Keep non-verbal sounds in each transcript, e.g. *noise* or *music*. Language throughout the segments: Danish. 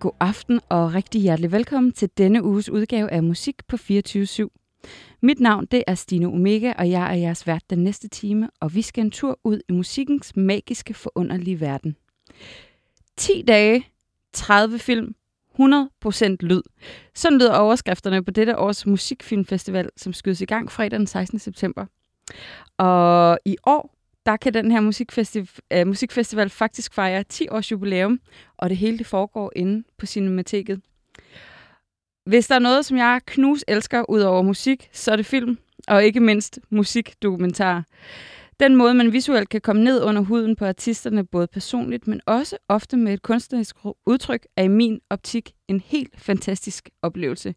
God aften og rigtig hjertelig velkommen til denne uges udgave af Musik på 24 Mit navn det er Stine Omega, og jeg er jeres vært den næste time, og vi skal en tur ud i musikkens magiske, forunderlige verden. 10 dage, 30 film, 100% lyd. Sådan lyder overskrifterne på dette års musikfilmfestival, som skydes i gang fredag den 16. september. Og i år, der kan den her musikfestival, uh, øh, musikfestival faktisk fejre 10 års jubilæum, og det hele det foregår inde på Cinemateket. Hvis der er noget, som jeg knus elsker ud over musik, så er det film, og ikke mindst musikdokumentar. Den måde, man visuelt kan komme ned under huden på artisterne, både personligt, men også ofte med et kunstnerisk udtryk, er i min optik en helt fantastisk oplevelse.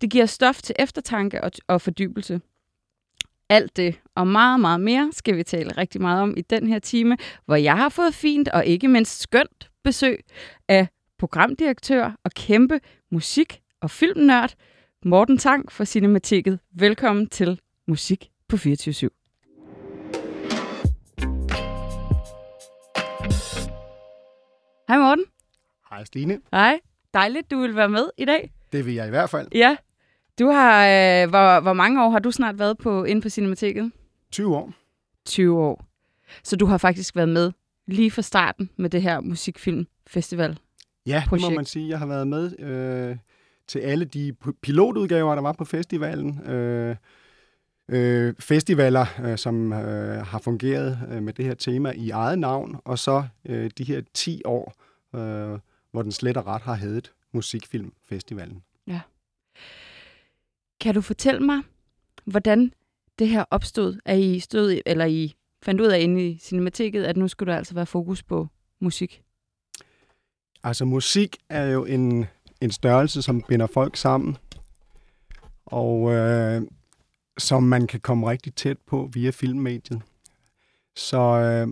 Det giver stof til eftertanke og, og fordybelse. Alt det og meget, meget mere skal vi tale rigtig meget om i den her time, hvor jeg har fået fint og ikke mindst skønt besøg af programdirektør og kæmpe musik- og filmnørd Morten Tang fra Cinematiket. Velkommen til Musik på 24 Hej Morten. Hej Stine. Hej. Dejligt, du vil være med i dag. Det vil jeg i hvert fald. Ja. Du har, øh, hvor, hvor mange år har du snart været på inde på Cinematiket? 20 år. 20 år. Så du har faktisk været med lige fra starten med det her musikfilmfestival. Ja, det må man sige. Jeg har været med øh, til alle de pilotudgaver, der var på festivalen. Øh, øh, festivaler, øh, som øh, har fungeret øh, med det her tema i eget navn, og så øh, de her 10 år, øh, hvor den slet og ret har heddet Musikfilmfestivalen. Kan du fortælle mig, hvordan det her opstod, at I stod, eller I fandt ud af inde i cinematikket, at nu skulle der altså være fokus på musik? Altså musik er jo en, en størrelse, som binder folk sammen. Og øh, som man kan komme rigtig tæt på via filmmediet. Så øh,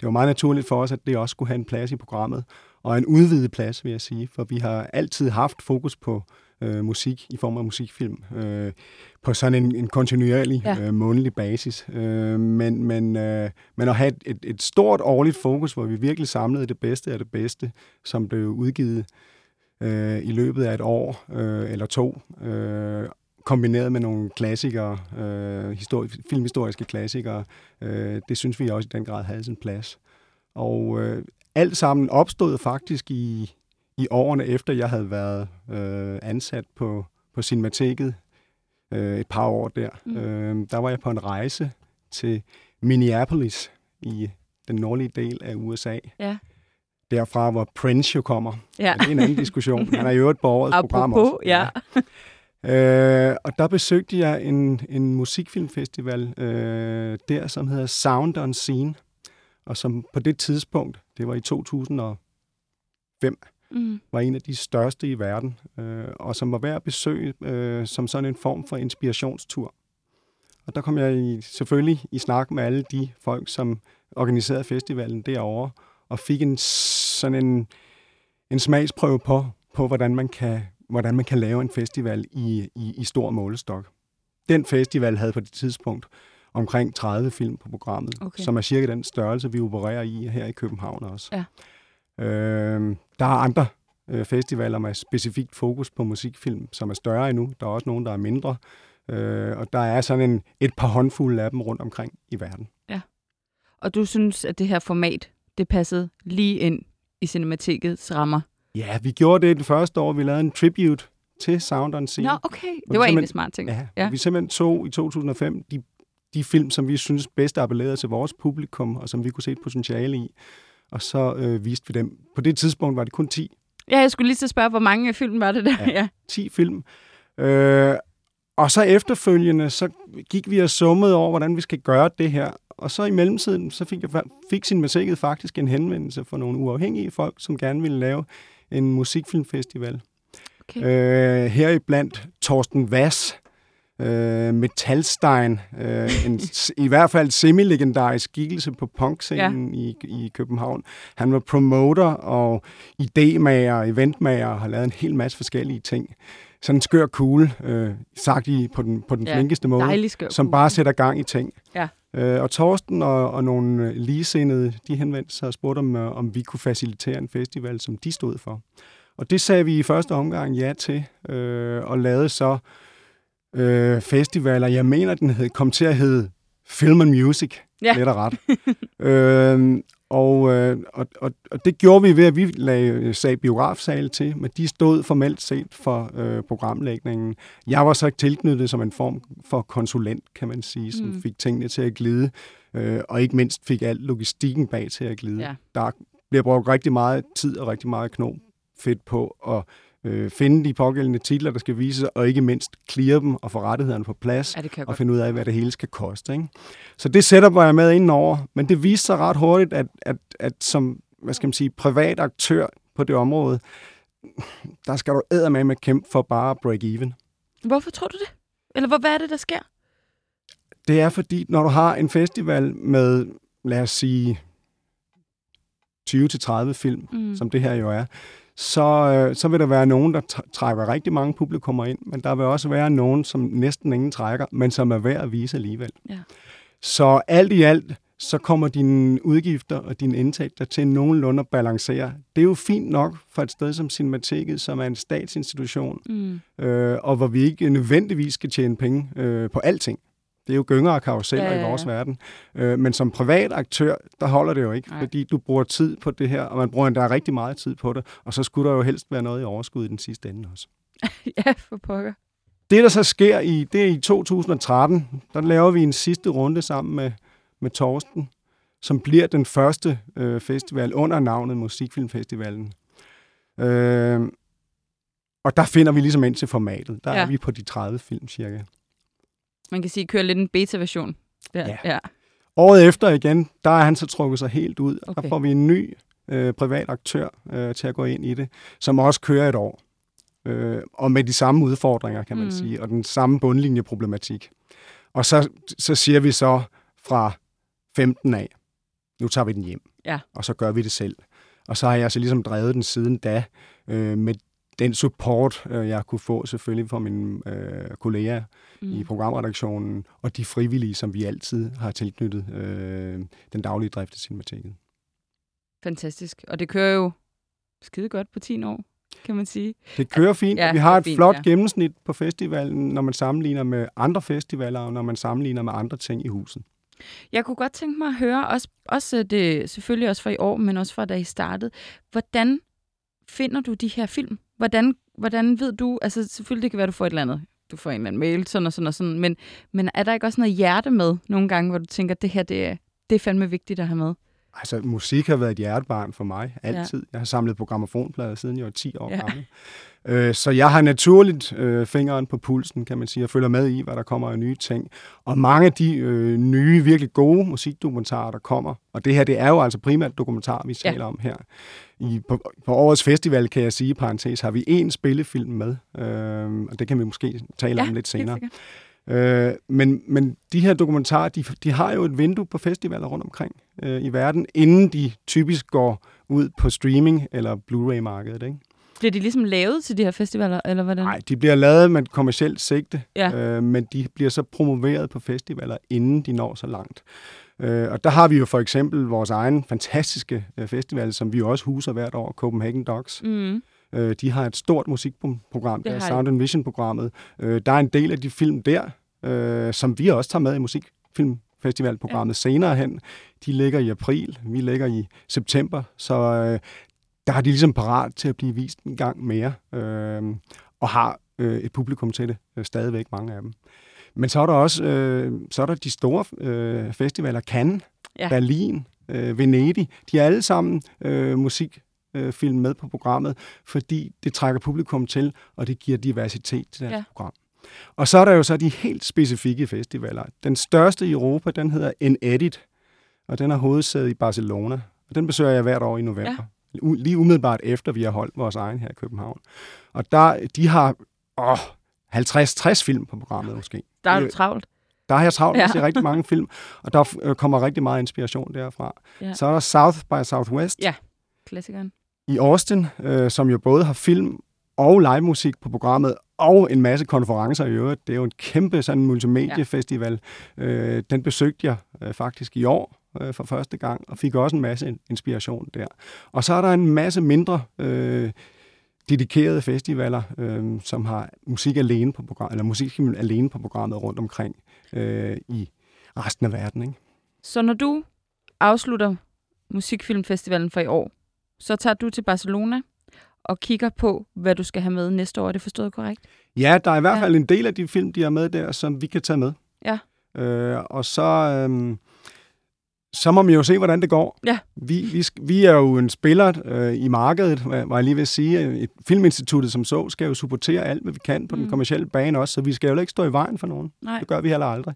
det var meget naturligt for os, at det også skulle have en plads i programmet. Og en udvidet plads, vil jeg sige, for vi har altid haft fokus på øh, musik i form af musikfilm øh, på sådan en, en kontinuerlig ja. øh, månedlig basis. Øh, men, men, øh, men at have et, et, et stort årligt fokus, hvor vi virkelig samlede det bedste af det bedste, som blev udgivet øh, i løbet af et år øh, eller to, øh, kombineret med nogle klassikere, øh, histori- filmhistoriske klassikere, øh, det synes vi også i den grad havde sin plads. Og øh, alt sammen opstod faktisk i, i årene efter, jeg havde været øh, ansat på, på Cinemateket øh, et par år der. Mm. Øh, der var jeg på en rejse til Minneapolis i den nordlige del af USA. Ja. Derfra, hvor Prince jo kommer. Ja. det er en anden diskussion. Han er jo et på årets program også. ja. Øh, og der besøgte jeg en, en musikfilmfestival øh, der, som hedder Sound on Scene, og som på det tidspunkt, det var i 2005, mm. var en af de største i verden, øh, og som var værd at besøge øh, som sådan en form for inspirationstur. Og der kom jeg i, selvfølgelig i snak med alle de folk, som organiserede festivalen derovre, og fik en sådan en, en smagsprøve på, på hvordan man kan hvordan man kan lave en festival i, i, i stor målestok. Den festival havde på det tidspunkt omkring 30 film på programmet, okay. som er cirka den størrelse, vi opererer i her i København også. Ja. Øh, der er andre øh, festivaler med specifikt fokus på musikfilm, som er større endnu. Der er også nogle, der er mindre. Øh, og der er sådan en, et par håndfulde af dem rundt omkring i verden. Ja. Og du synes, at det her format, det passede lige ind i cinematikets rammer? Ja, vi gjorde det det første år. Vi lavede en tribute til Sound on Scene. Nå, okay. Det var egentlig smart ting. Ja, ja. vi simpelthen tog i 2005 de, de film, som vi synes bedst appellerede til vores publikum, og som vi kunne se et potentiale i. Og så øh, viste vi dem. På det tidspunkt var det kun 10. Ja, jeg skulle lige så spørge, hvor mange film var det der? Ja, ja. 10 film. Øh, og så efterfølgende, så gik vi og summede over, hvordan vi skal gøre det her. Og så i mellemtiden, så fik, jeg, fik sin faktisk en henvendelse fra nogle uafhængige folk, som gerne ville lave en musikfilmfestival. Okay. Øh, her i blandt Torsten Vass, øh, Metalstein, øh, en, i hvert fald semi-legendarisk skikkelse på punkscenen ja. i, i København. Han var promoter og idémager, eventmager og har lavet en hel masse forskellige ting. Sådan en skør kugle, øh, sagt i, på den, på den ja, flinkeste måde, som bare sætter gang i ting. Ja. Øh, og Torsten og, og nogle ligesindede, de henvendte sig og spurgte, om, øh, om vi kunne facilitere en festival, som de stod for. Og det sagde vi i første omgang ja til, øh, og lavede så øh, festivaler. Jeg mener, den hed, kom til at hedde Film and Music, ja. lidt og ret. *laughs* øh, og, øh, og, og, og det gjorde vi ved, at vi lagde sag biografsal til, men de stod formelt set for øh, programlægningen. Jeg var så tilknyttet som en form for konsulent, kan man sige, som mm. fik tingene til at glide, øh, og ikke mindst fik alt logistikken bag til at glide. Ja. Der bliver brugt rigtig meget tid og rigtig meget knop fedt på at øh, finde de pågældende titler, der skal vises, og ikke mindst clear dem og få rettighederne på plads, ja, og finde ud af, hvad det hele skal koste. Ikke? Så det setup var jeg med inden over, men det viste sig ret hurtigt, at, at, at som hvad skal man sige, privat aktør på det område, der skal du æde med med kæmpe for bare at break even. Hvorfor tror du det? Eller hvad er det, der sker? Det er fordi, når du har en festival med, lad os sige, 20-30 film, mm. som det her jo er, så, øh, så vil der være nogen, der trækker rigtig mange publikummer ind, men der vil også være nogen, som næsten ingen trækker, men som er værd at vise alligevel. Ja. Så alt i alt, så kommer dine udgifter og dine indtægter til nogenlunde at balancere. Det er jo fint nok for et sted som Cinemateket, som er en statsinstitution, mm. øh, og hvor vi ikke nødvendigvis skal tjene penge øh, på alting. Det er jo gynger og karuseller ja, ja, ja. i vores verden. Øh, men som privat aktør, der holder det jo ikke, Nej. fordi du bruger tid på det her, og man bruger endda rigtig meget tid på det, og så skulle der jo helst være noget i overskud i den sidste ende også. *laughs* ja, for pokker. Det, der så sker i, det er i 2013, der laver vi en sidste runde sammen med, med Torsten, som bliver den første øh, festival under navnet Musikfilmfestivalen. Øh, og der finder vi ligesom ind til formatet. Der ja. er vi på de 30 film cirka. Man kan sige, kører lidt en beta-version. Ja. ja. Året efter igen, der er han så trukket sig helt ud. Okay. Der får vi en ny øh, privat aktør øh, til at gå ind i det, som også kører et år. Øh, og med de samme udfordringer, kan man mm. sige, og den samme bundlinjeproblematik. Og så, så siger vi så fra 15 af, nu tager vi den hjem, ja. og så gør vi det selv. Og så har jeg så ligesom drevet den siden da, øh, med den support, øh, jeg kunne få selvfølgelig fra mine øh, kolleger mm. i programredaktionen, og de frivillige, som vi altid har tilknyttet øh, den daglige drift af Cinemateket. Fantastisk. Og det kører jo skide godt på 10 år, kan man sige. Det kører fint. Ja, vi har et fint, flot ja. gennemsnit på festivalen, når man sammenligner med andre festivaler, og når man sammenligner med andre ting i huset. Jeg kunne godt tænke mig at høre, også, også det, selvfølgelig også fra i år, men også fra da I startede, hvordan finder du de her film? Hvordan, hvordan ved du, altså selvfølgelig det kan være, at du får et eller andet, du får en eller anden mail, sådan og sådan og sådan, men, men er der ikke også noget hjerte med nogle gange, hvor du tænker, at det her, det er, det er fandme vigtigt at have med? Altså, musik har været et hjertebarn for mig, altid. Ja. Jeg har samlet på gramofonplader siden jeg var 10 år ja. gammel. Øh, så jeg har naturligt øh, fingeren på pulsen, kan man sige, og følger med i, hvad der kommer af nye ting. Og mange af de øh, nye, virkelig gode musikdokumentarer, der kommer, og det her, det er jo altså primært dokumentar, vi taler ja. om her. I, på, på årets festival, kan jeg sige, parentes, har vi en spillefilm med, øh, og det kan vi måske tale ja, om lidt senere. Øh, men, men de her dokumentarer, de, de har jo et vindue på festivaler rundt omkring øh, i verden, inden de typisk går ud på streaming eller Blu-ray-markedet. Ikke? Bliver de ligesom lavet til de her festivaler, eller hvordan? Nej, de bliver lavet med et kommersielt sigte, ja. øh, men de bliver så promoveret på festivaler, inden de når så langt. Øh, og der har vi jo for eksempel vores egen fantastiske øh, festival, som vi også huser hvert år, Copenhagen Dogs. Mm. Øh, de har et stort musikprogram, det er Sound and Vision-programmet. Øh, der er en del af de film der, øh, som vi også tager med i musikfilmfestivalprogrammet ja. senere hen. De ligger i april, vi ligger i september, så øh, der er de ligesom parat til at blive vist en gang mere, øh, og har øh, et publikum til det, øh, stadigvæk mange af dem. Men så er der også øh, så er der de store øh, festivaler, Cannes, ja. Berlin, øh, Venedig. De er alle sammen øh, musikfilm øh, med på programmet, fordi det trækker publikum til, og det giver diversitet til deres ja. program. Og så er der jo så de helt specifikke festivaler. Den største i Europa, den hedder En-Edit, og den har hovedsæde i Barcelona. Og den besøger jeg hvert år i november. Ja. Lige umiddelbart efter, vi har holdt vores egen her i København. Og der, de har åh, 50-60 film på programmet måske. Der er du travlt. Der har jeg travlt, ja. jeg rigtig mange film, og der øh, kommer rigtig meget inspiration derfra. Ja. Så er der South by Southwest. Ja, klassikeren. I Austin, øh, som jo både har film og live musik på programmet, og en masse konferencer i øvrigt. Det er jo en kæmpe sådan multimediefestival. Ja. Øh, den besøgte jeg øh, faktisk i år øh, for første gang, og fik også en masse inspiration der. Og så er der en masse mindre øh, dedikerede festivaler, øh, som har musik alene på program, eller musik alene på programmet rundt omkring øh, i resten af verden. Ikke? Så når du afslutter Musikfilmfestivalen for i år, så tager du til Barcelona og kigger på, hvad du skal have med næste år. Er det forstået korrekt? Ja, der er i hvert fald ja. en del af de film, de har med der, som vi kan tage med. Ja. Øh, og så, øh, så må vi jo se, hvordan det går. Ja. Vi, vi, vi er jo en spiller øh, i markedet, var jeg lige ved at sige. Et Filminstituttet som så skal jo supportere alt, hvad vi kan på mm. den kommercielle bane også, så vi skal jo ikke stå i vejen for nogen. Nej. Det gør vi heller aldrig.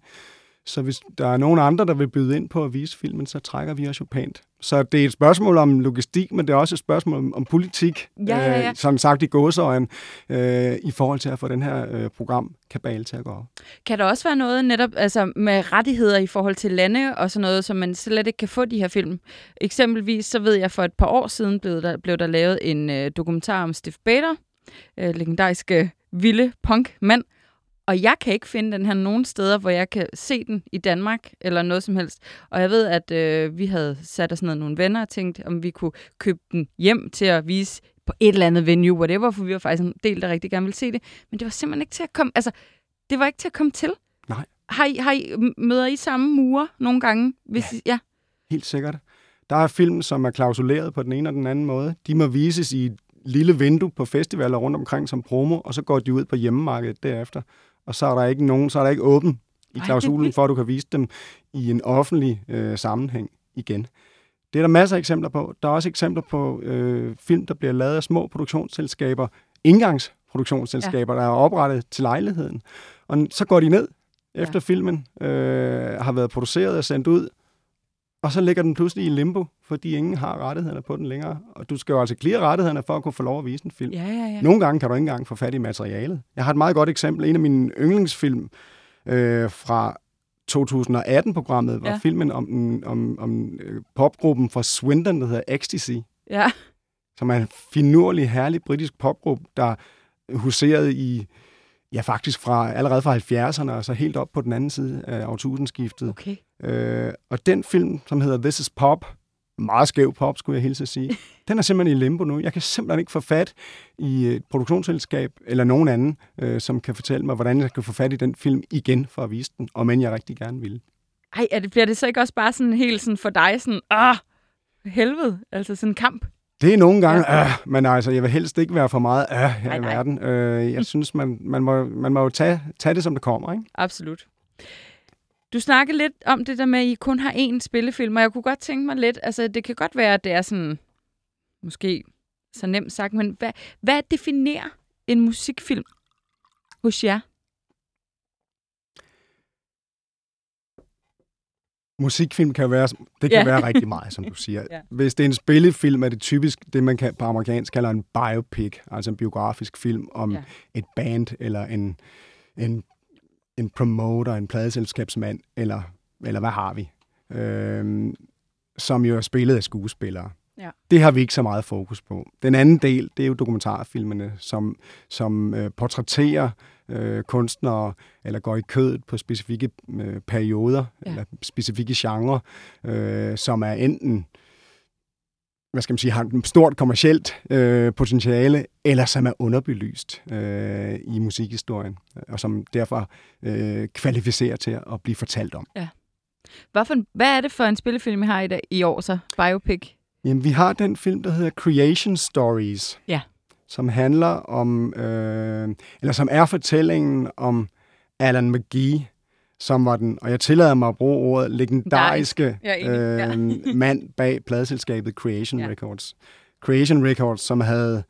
Så hvis der er nogen andre, der vil byde ind på at vise filmen, så trækker vi os jo pænt. Så det er et spørgsmål om logistik, men det er også et spørgsmål om, om politik, ja, ja, ja. Øh, som sagt i gåseøjen, øh, i forhold til at få den her øh, programkabale til at gå op. Kan der også være noget netop altså med rettigheder i forhold til lande og sådan noget, som man slet ikke kan få de her film? Eksempelvis så ved jeg, for et par år siden blev der, blev der lavet en øh, dokumentar om Steve Bader, øh, legendariske vilde punk-mand, og jeg kan ikke finde den her nogen steder, hvor jeg kan se den i Danmark eller noget som helst. Og jeg ved, at øh, vi havde sat os ned nogle venner og tænkt, om vi kunne købe den hjem til at vise på et eller andet venue, whatever, for vi var faktisk en del, der rigtig gerne ville se det. Men det var simpelthen ikke til at komme, altså, det var ikke til at komme til. Nej. Har I, har I, møder I samme mure nogle gange? Hvis ja, I, ja, helt sikkert. Der er film, som er klausuleret på den ene og den anden måde. De må vises i et lille vindue på festivaler rundt omkring som promo, og så går de ud på hjemmemarkedet derefter og så er der ikke nogen, så er der ikke åben i klausulen, for at du kan vise dem i en offentlig øh, sammenhæng igen. Det er der masser af eksempler på. Der er også eksempler på øh, film, der bliver lavet af små produktionsselskaber, indgangsproduktionsselskaber, ja. der er oprettet til lejligheden. Og så går de ned, efter ja. filmen øh, har været produceret og sendt ud, og så ligger den pludselig i limbo, fordi ingen har rettighederne på den længere. Og du skal jo altså klire rettighederne for at kunne få lov at vise en film. Ja, ja, ja. Nogle gange kan du ikke engang få fat i materialet. Jeg har et meget godt eksempel. En af mine yndlingsfilm øh, fra 2018-programmet var ja. filmen om, om, om øh, popgruppen fra Swindon, der hedder Ecstasy. Ja. Som er en finurlig, herlig britisk popgruppe, der huserede i Ja, faktisk fra allerede fra 70'erne og så helt op på den anden side af årtusindskiftet. Okay. Øh, og den film, som hedder This is Pop, meget skæv pop, skulle jeg hilse at sige, *laughs* den er simpelthen i limbo nu. Jeg kan simpelthen ikke få fat i et produktionsselskab eller nogen anden, øh, som kan fortælle mig, hvordan jeg kan få fat i den film igen for at vise den, og men jeg rigtig gerne vil. Ej, er det, bliver det så ikke også bare sådan helt sådan for dig, sådan, ah, helvede, altså sådan en kamp? Det er nogle gange, ja. øh, men altså, jeg vil helst ikke være for meget øh, her nej, i nej. verden. Øh, jeg synes, man, man, må, man må jo tage, tage det, som det kommer. Ikke? Absolut. Du snakkede lidt om det der med, at I kun har én spillefilm, og jeg kunne godt tænke mig lidt, altså det kan godt være, at det er sådan, måske så nemt sagt, men hvad, hvad definerer en musikfilm hos jer? Musikfilm kan være, det kan ja. være rigtig meget, som du siger. *laughs* ja. Hvis det er en spillefilm, er det typisk det, man kan, på amerikansk kalder en biopic, altså en biografisk film om ja. et band eller en, en, en promoter, en pladeselskabsmand, eller, eller hvad har vi? Øhm, som jo er spillet af skuespillere. Ja. Det har vi ikke så meget fokus på. Den anden del, det er jo dokumentarfilmene, som, som øh, portrætterer øh, kunstnere, eller går i kødet på specifikke øh, perioder, ja. eller specifikke genrer, øh, som er enten hvad skal man sige, har et stort kommercielt øh, potentiale, eller som er underbelyst øh, i musikhistorien, og som derfor øh, kvalificerer til at blive fortalt om. Ja. Hvad, for, hvad er det for en spillefilm, I har i, dag, i år så? Biopic? Jamen, vi har den film, der hedder Creation Stories. Ja som handler om, øh, eller som er fortællingen om Alan McGee, som var den, og jeg tillader mig at bruge ordet, legendariske øh, *laughs* mand bag pladselskabet Creation ja. Records. Creation Records, som havde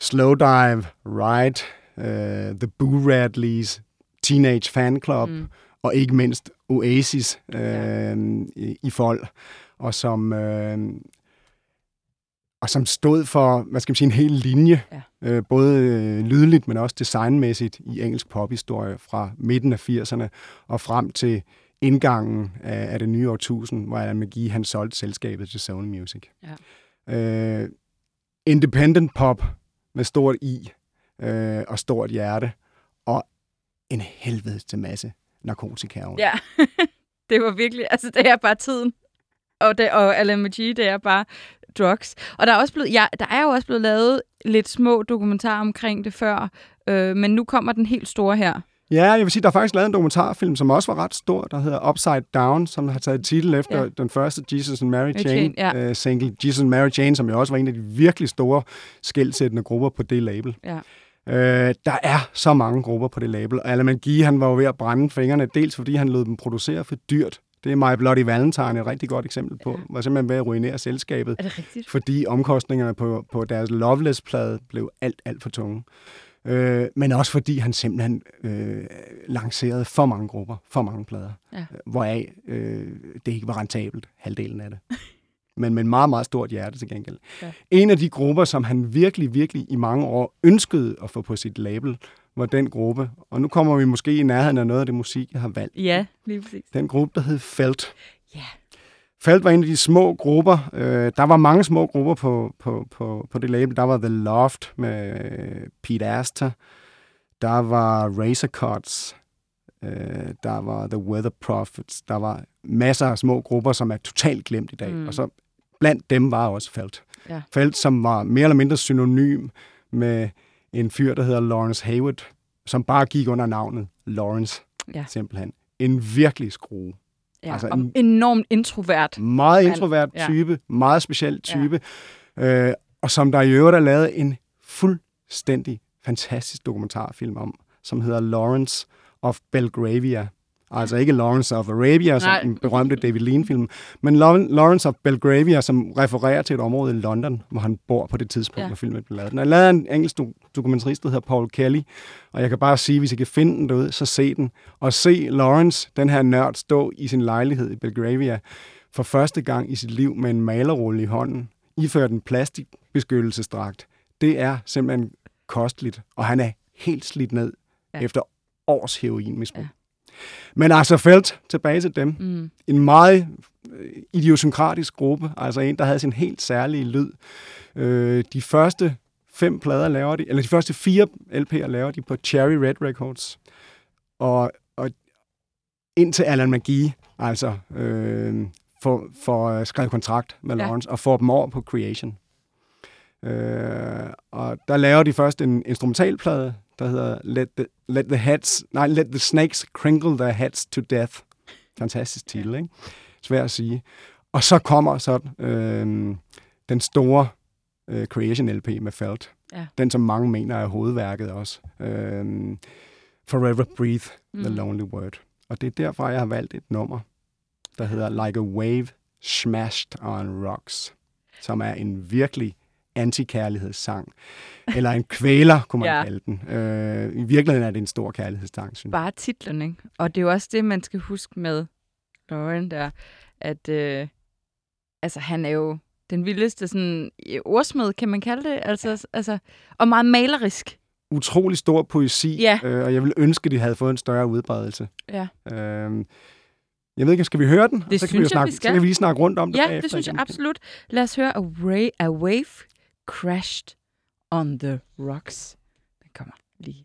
Slowdive, Ride, uh, The Boo Radleys, Teenage Fan Club, mm. og ikke mindst Oasis øh, ja. i, i folk, og som øh, og som stod for, hvad skal man sige, en hel linje, ja. øh, både øh, lydligt, men også designmæssigt i engelsk pophistorie fra midten af 80'erne og frem til indgangen af, af det nye årtusind, hvor Alan McGee han solgte selskabet til Sony Music. Ja. Øh, independent pop med stort I øh, og stort hjerte, og en helvedes masse narkotika. Ja, *laughs* det var virkelig, altså det er bare tiden. Og, det, og McGee, det er bare drugs. Og der er, også blevet, ja, der er jo også blevet lavet lidt små dokumentarer omkring det før, øh, men nu kommer den helt store her. Ja, jeg vil sige, der er faktisk lavet en dokumentarfilm, som også var ret stor, der hedder Upside Down, som har taget titel efter ja. den første Jesus and Mary Chain, ja. uh, single, Jesus and Mary Chain, som jo også var en af de virkelig store skældsættende grupper på det label. Ja. Uh, der er så mange grupper på det label, og Alan McGee, han var jo ved at brænde fingrene, dels fordi han lod dem producere for dyrt, det er My Bloody Valentine et rigtig godt eksempel på. Ja. Var simpelthen ved at ruinere selskabet. Er det rigtigt? Fordi omkostningerne på, på deres Loveless-plade blev alt, alt for tunge. Øh, men også fordi han simpelthen øh, lancerede for mange grupper, for mange plader, ja. hvoraf øh, det ikke var rentabelt, halvdelen af det. *laughs* men med en meget, meget stort hjerte til gengæld. Ja. En af de grupper, som han virkelig, virkelig i mange år ønskede at få på sit label, var den gruppe. Og nu kommer vi måske i nærheden af noget af det musik, jeg har valgt. Ja, lige præcis. Den gruppe, der hed Felt. Ja. Felt var en af de små grupper. Øh, der var mange små grupper på, på, på, på det label. Der var The Loft med øh, Pete Astor. Der var Razor Cuts. Øh, der var The Weather Prophets. Der var masser af små grupper, som er totalt glemt i dag. Mm. Og så blandt dem var også Felt. Ja. Felt, som var mere eller mindre synonym med en fyr, der hedder Lawrence Hayward, som bare gik under navnet Lawrence, ja. simpelthen. En virkelig skrue. Ja, altså en enormt introvert. Meget introvert type, ja. meget speciel type, ja. øh, og som der i øvrigt er lavet en fuldstændig fantastisk dokumentarfilm om, som hedder Lawrence of Belgravia, Altså ikke Lawrence of Arabia, som den berømte David Lean-film, men Lawrence of Belgravia, som refererer til et område i London, hvor han bor på det tidspunkt, ja. hvor filmen blev lavet. Den er lavet af en engelsk dokumentarist, der hedder Paul Kelly, og jeg kan bare sige, hvis I kan finde den derude, så se den. Og se Lawrence, den her nørd, stå i sin lejlighed i Belgravia for første gang i sit liv med en malerrulle i hånden, iført en plastikbeskyttelsesdragt. Det er simpelthen kosteligt, og han er helt slidt ned ja. efter års heroinmisbrug. Ja. Men altså Felt, tilbage til dem. Mm. En meget øh, idiosynkratisk gruppe, altså en, der havde sin helt særlige lyd. Øh, de første fem plader laver de, eller de første fire LP'er laver de på Cherry Red Records. Og, og indtil Alan McGee, altså, øh, for, for skrevet kontrakt med ja. Lawrence, og får dem over på Creation. Øh, og der laver de først en instrumentalplade, der hedder Let the, let the, heads, nej, Let the Snakes Crinkle Their Heads to Death. Fantastisk titel, ikke? Svær at sige. Og så kommer så øh, den store øh, Creation LP med Felt. Ja. Den, som mange mener er hovedværket også. Øh, Forever Breathe, mm. The Lonely Word. Og det er derfra, jeg har valgt et nummer, der hedder Like a Wave Smashed on Rocks, som er en virkelig antikærlighedssang. Eller en kvæler, kunne man ja. kalde den. Øh, I virkeligheden er det en stor kærlighedssang, synes Bare titlen, ikke? Og det er jo også det, man skal huske med Lauren der, at øh, altså, han er jo den vildeste sådan, ordsmed, kan man kalde det. Altså, altså, og meget malerisk. Utrolig stor poesi, ja. øh, og jeg vil ønske, at de havde fået en større udbredelse. Ja. Øh, jeg ved ikke, skal vi høre den? Det så kan synes vi jo snakke, jeg, vi skal. Så kan vi lige snakke rundt om det Ja, bagefter det synes jeg igen. absolut. Lad os høre A, Ray, A Wave Crashed on the Rocks. Den kommer lige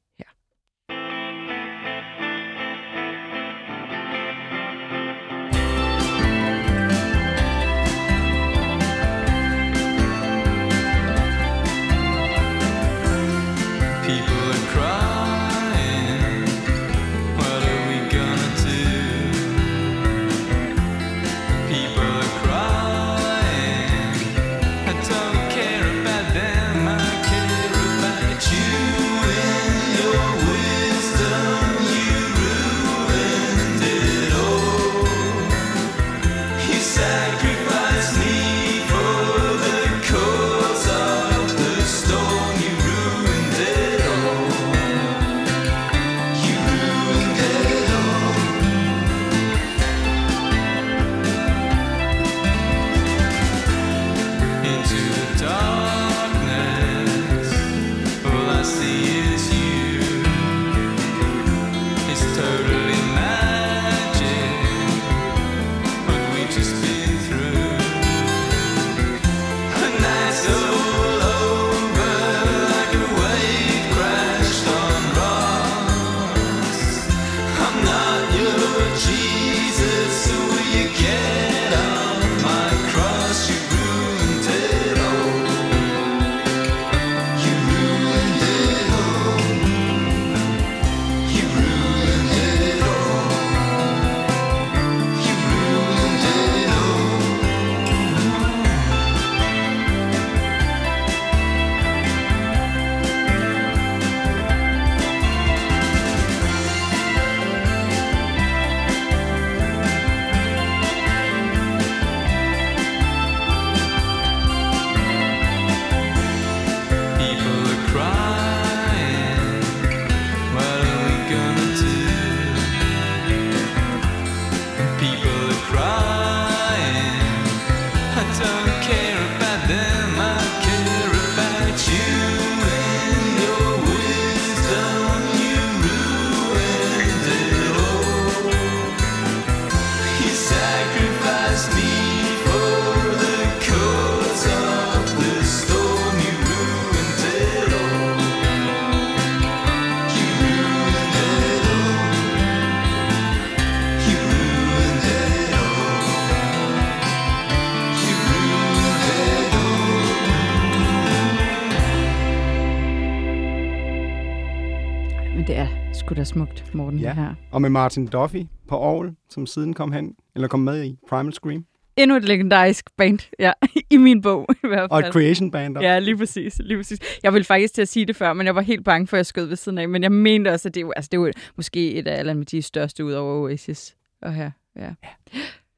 Ja. her. Og med Martin Duffy på Aarhus, som siden kom hen, eller kom med i Primal Scream. Endnu et legendarisk band, ja, *laughs* i min bog i hvert Og fald. et creation band også. Ja, lige præcis, lige præcis. Jeg ville faktisk til at sige det før, men jeg var helt bange for, at jeg skød ved siden af. Men jeg mente også, at det er altså, det er jo måske et af Alan Mathies største ud over Oasis. Og her, ja.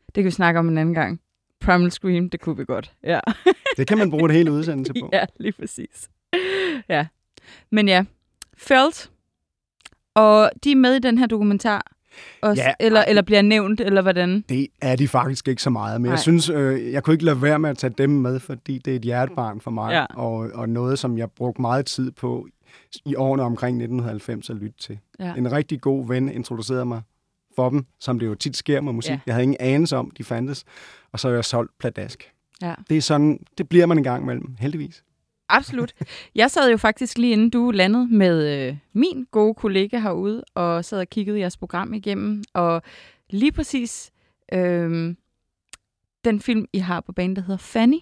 Det kan vi snakke om en anden gang. Primal Scream, det kunne vi godt. Ja, Det kan man bruge det hele udsendelse *laughs* på. ja lige præcis. Ja. Men ja, Felt. Og de er med i den her dokumentar. Også, Ja, eller, ej. eller bliver nævnt, eller hvordan? Det er de faktisk ikke så meget, men Nej. jeg synes, øh, jeg kunne ikke lade være med at tage dem med, fordi det er et hjertebarn for mig, Ja. og, og noget, som jeg brugte meget tid på i årene omkring 1990 at lytte til. Ja. En rigtig god ven introducerede mig for dem, som det jo tit sker med musik. Ja. Jeg havde ingen anelse om, de fandtes, og så har jeg solgt pladask. Ja. Det er sådan, det bliver man en gang imellem, heldigvis. Absolut. Jeg sad jo faktisk lige inden du landede med øh, min gode kollega herude, og sad og kiggede jeres program igennem, og lige præcis øh, den film, I har på banen, der hedder Fanny,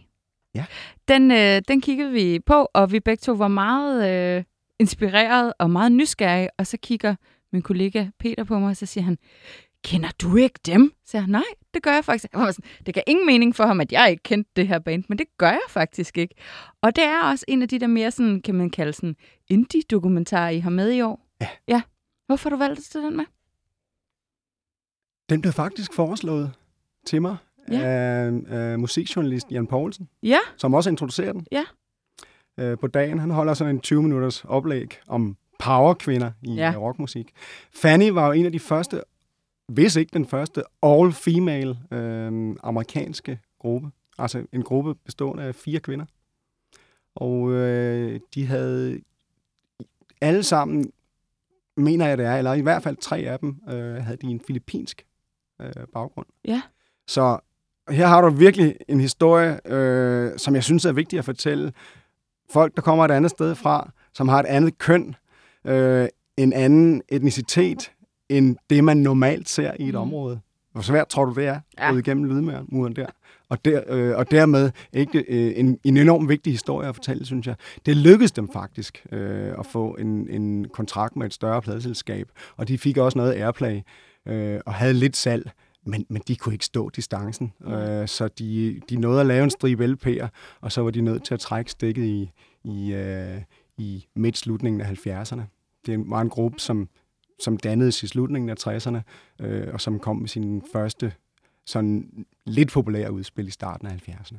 Ja. den, øh, den kiggede vi på, og vi begge to var meget øh, inspireret og meget nysgerrige, og så kigger min kollega Peter på mig, og så siger han, kender du ikke dem? Så jeg, nej, det gør jeg faktisk. Jeg sådan, det gav ingen mening for ham, at jeg ikke kendte det her band, men det gør jeg faktisk ikke. Og det er også en af de der mere sådan, kan man kalde sådan, indie-dokumentarer, I har med i år. Ja. Ja. Hvorfor har du valgt at tage den med? Den blev faktisk foreslået til mig Ja. af, af musikjournalist Jan Poulsen, Ja, som også introducerer den. Ja. Øh, på dagen. Han holder sådan en 20-minutters oplæg om powerkvinder i ja. rockmusik. Fanny var jo en af de første, hvis ikke den første, all-female øh, amerikanske gruppe. Altså en gruppe bestående af fire kvinder. Og øh, de havde alle sammen, mener jeg det er, eller i hvert fald tre af dem, øh, havde de en filippinsk øh, baggrund. Ja. Så her har du virkelig en historie, øh, som jeg synes er vigtig at fortælle. Folk, der kommer et andet sted fra, som har et andet køn, øh, en anden etnicitet, end det, man normalt ser i et Mm. mm. område. Hvor svært tror du, det er, Ja. ja. ud igennem lydmuren der? Og, der, øh, og dermed ikke, øh, en, en enormt vigtig historie at fortælle, synes jeg. Det lykkedes dem faktisk øh, at få en, en kontrakt med et større pladeselskab, og de fik også noget airplay øh, og havde lidt salg, men, men de kunne ikke stå distancen. Øh, så de, de nåede at lave en stribe LP'er, og så var de nødt til at trække stikket i, i, øh, i midt-slutningen af 70'erne. Det var en gruppe, som, som dannedes i slutningen af 60'erne, øh, og som kom med sin første sådan lidt populære udspil i starten af 70'erne.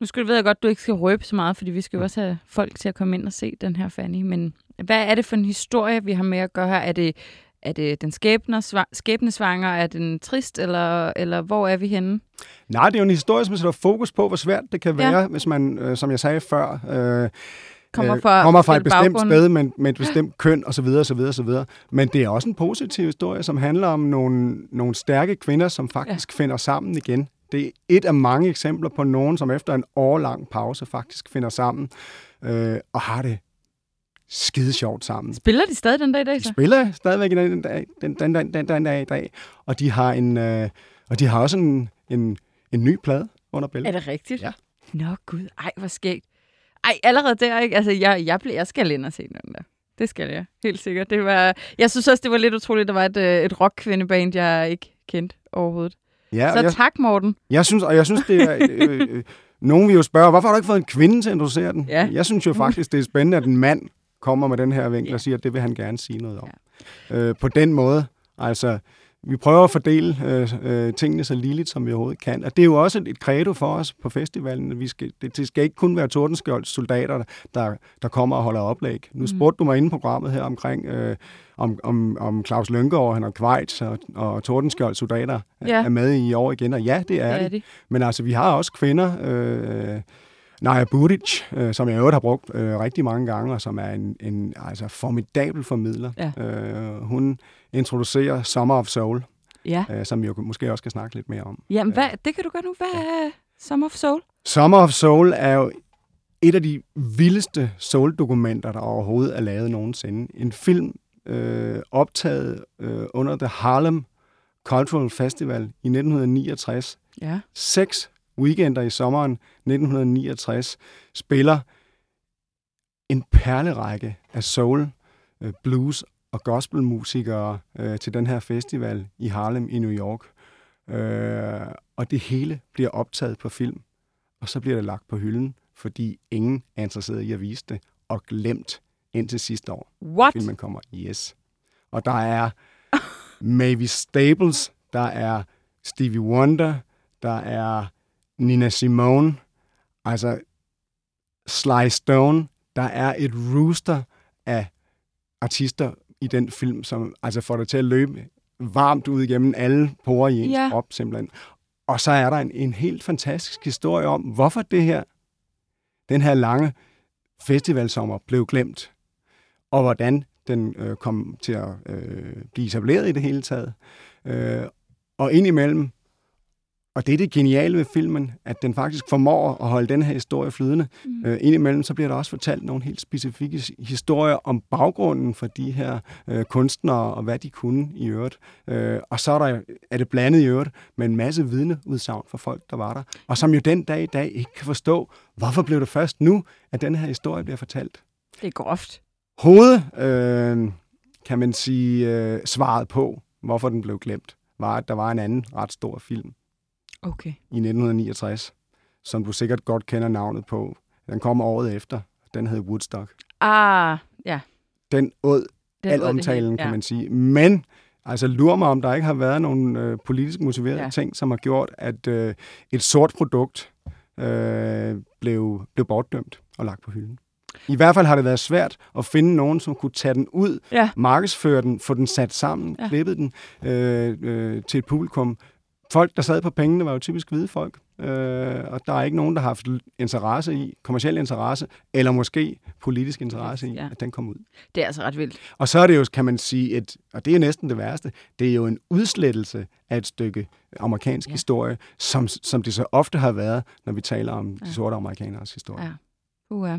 nu skal du ved jeg godt, du ikke skal røbe så meget, fordi vi skal jo også have folk til at komme ind og se den her Fanny. Men hvad er det for en historie, vi har med at gøre her? Er det, er det den skæbnesva- skæbnesvanger? Er den trist, eller, eller hvor er vi henne? Nej, det er jo en historie, som sætter fokus på, hvor svært det kan Ja. være, hvis man, øh, som jeg sagde før, øh, Kommer øh, fra, kommer fra et bestemt baggrunde? sted med, med et bestemt køn osv. osv., osv. Men det er også en positiv historie, som handler om nogle, nogle stærke kvinder, som faktisk ja. finder sammen igen. Det er et af mange eksempler på nogen, som efter en årlang pause faktisk finder sammen øh, og har det skide sjovt sammen. Spiller de stadig den dag i dag, De så? spiller stadigvæk den, den, dag, den, den, den, den, den dag i dag, og de har en øh, og de har også en, en, en ny plade under bæltet. Er det rigtigt? Ja. Nå gud, ej, hvor skægt. Ej, allerede der, ikke? Altså, jeg, jeg, bliver, jeg skal ind og se den der. Det skal jeg, helt sikkert. Det var, jeg synes også, det var lidt utroligt, at der var et, øh, et rock-kvindeband, jeg ikke kendte overhovedet. Ja, Så jeg, tak, Morten. jeg synes, og jeg synes, det er... Øh, øh, nogen vil jo spørge, hvorfor har du ikke fået en kvinde til at introducere den? Ja. Jeg synes jo faktisk, det er spændende, at en mand kommer med den her vinkel Ja. og siger, at det vil han gerne sige noget om. Øh, på den måde, altså, vi prøver at fordele øh, øh, tingene så ligeligt, som vi overhovedet kan. Og det er jo også et, et credo for os på festivalen. Vi skal, det, det skal ikke kun være Tordenskjolds soldater, der, der kommer og holder oplæg. Nu spurgte du mig inde på programmet her omkring, øh, om, om, om Claus Lønkegaard, han har Kvejts og, og Tordenskjolds soldater Ja. ja. er med i år igen. Og ja, det er, Det er de. Men altså, vi har også kvinder. Øh, Naja Buric, øh, som jeg i øvrigt har brugt øh, rigtig mange gange, og som er en, en altså, formidabel formidler. Ja. Øh, hun introducerer Summer of Soul, Ja. øh, som vi jo måske også skal snakke lidt mere om. Jamen, hvad, det kan du gøre nu. Hvad er Summer of Soul? Summer of Soul er jo et af de vildeste soul-dokumenter, der overhovedet er lavet nogensinde. En film øh, optaget øh, under The Harlem Cultural Festival i 1969. Ja. Seks weekender i sommeren 1969 spiller en perlerække af soul, øh, blues og gospelmusikere øh, til den her festival i Harlem i New York. Øh, og det hele bliver optaget på film, og så bliver det lagt på hylden, fordi ingen er interesseret i at vise det, og glemt indtil sidste år What? filmen kommer. Yes. Og der er Mavis Staples, der er Stevie Wonder, der er Nina Simone, altså Sly Stone. Der er et rooster af artister i den film, som altså får det til at løbe varmt ud igennem alle porer i ens Ja. krop, simpelthen. Og så er der en, en helt fantastisk historie om, hvorfor det her, den her lange festivalsommer blev glemt, og hvordan den øh, kom til at øh, blive etableret i det hele taget. Øh, og indimellem, og det er det geniale ved filmen, at den faktisk formår at holde den her historie flydende. Mm. Øh, indimellem så bliver der også fortalt nogle helt specifikke historier om baggrunden for de her øh, kunstnere, og hvad de kunne i øvrigt. Øh, og så er, der, er det blandet i øvrigt med en masse vidneudsagn fra folk, der var der, og som jo den dag i dag ikke kan forstå, hvorfor blev det først nu, at den her historie bliver fortalt Det er groft. hoved, øh, kan man sige, øh, svaret på, hvorfor den blev glemt, var, at der var en anden ret stor film Okay. i 1969, som du sikkert godt kender navnet på. Den kom året efter. Den hed Woodstock. Ah, ja. Den åd Den al omtalen, hele, kan ja. man sige. Men, altså lur mig, om der ikke har været nogle øh, politisk motiverede Ja. ja. ting, som har gjort, at øh, et sort produkt øh, blev, blev bortdømt og lagt på hylden. I hvert fald har det været svært at finde nogen, som kunne tage den ud, Ja. markedsføre den, få den sat sammen, Ja. ja. klippet den øh, øh, til et publikum. Folk, der sad på pengene, var jo typisk hvide folk, øh, og der er ikke nogen, der har haft interesse i, kommersiel interesse, eller måske politisk interesse i, Ja. at den kom ud. Det er altså ret vildt. Og så er det jo, kan man sige, et, og det er næsten det værste, det er jo en udslettelse af et stykke amerikansk Ja. historie, som, som det så ofte har været, når vi taler om Ja. de sorte amerikaners historie. Ja. Uh, ja.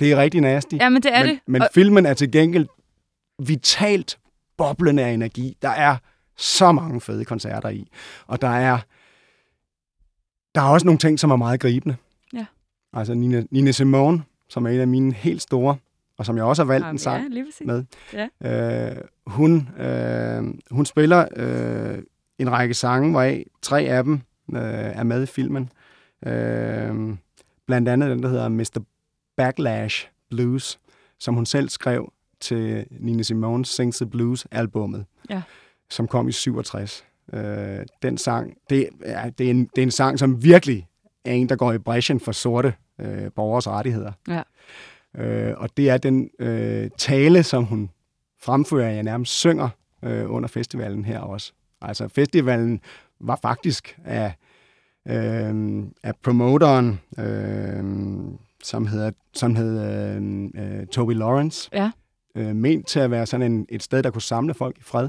Det er rigtig nasty. ja, men det er men, det. Men Og, filmen er til gengæld vitalt boblende af energi. Der er så mange fede koncerter i. Og der er, der er også nogle ting, som er meget gribende. Ja. Altså Nina, Nina Simone, som er en af mine helt store, og som jeg også har valgt en Jamen, sang ja, lige med. Ja. Øh, hun, øh, hun spiller øh, en række sange, hvoraf tre af dem øh, er med i filmen. Øh, blandt andet den, der hedder Mr. Backlash Blues, som hun selv skrev til Nina Simone's Sings the Blues albummet, Ja. Som kom i 67. Øh, den sang, det er, det, er en, det er en sang, som virkelig er en, der går i bræschen for sorte øh, borgers rettigheder. Ja. Øh, og det er den øh, tale, som hun fremfører, jeg nærmest synger øh, under festivalen her også. Altså festivalen var faktisk af, øh, af promoteren, øh, som hedder som hed, øh, øh, Toby Lawrence, Ja. øh, ment til at være sådan en, et sted, der kunne samle folk i fred.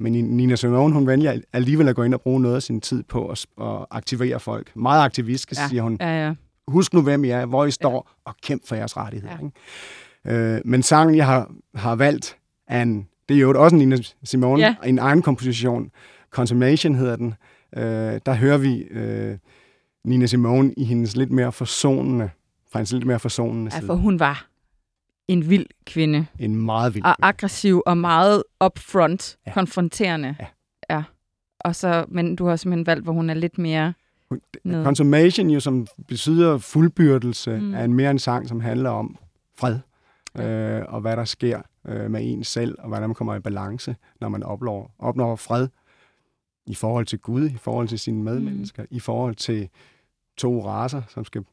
Men Nina Simone, hun vælger alligevel at gå ind og bruge noget af sin tid på at, at aktivere folk. Meget aktivistisk, Ja. ja. siger hun Ja, ja. husk nu, hvem I er, hvor I står, ja. og kæmp for jeres rettigheder. Ja. Ja. Øh, men sangen, jeg har, har valgt, er en, det er jo også en Nina Simone, Ja. ja. en egen komposition. Consummation hedder den. Øh, der hører vi øh, Nina Simone i hendes lidt mere forsonende, fra hendes lidt mere forsonende ja, side. for hun var en vild kvinde. En meget vild Og kvinde. aggressiv og meget upfront, ja. Konfronterende. Ja. ja. Og så, men du har simpelthen valgt, hvor hun er lidt mere... Nede. Consummation, jo, som betyder fuldbyrdelse, mm. er en mere en sang, som handler om fred. Ja. Øh, og hvad der sker øh, med en selv, og hvordan man kommer i balance, når man opnår, opnår fred i forhold til Gud, i forhold til sine medmennesker, mm. i forhold til to raser, som skal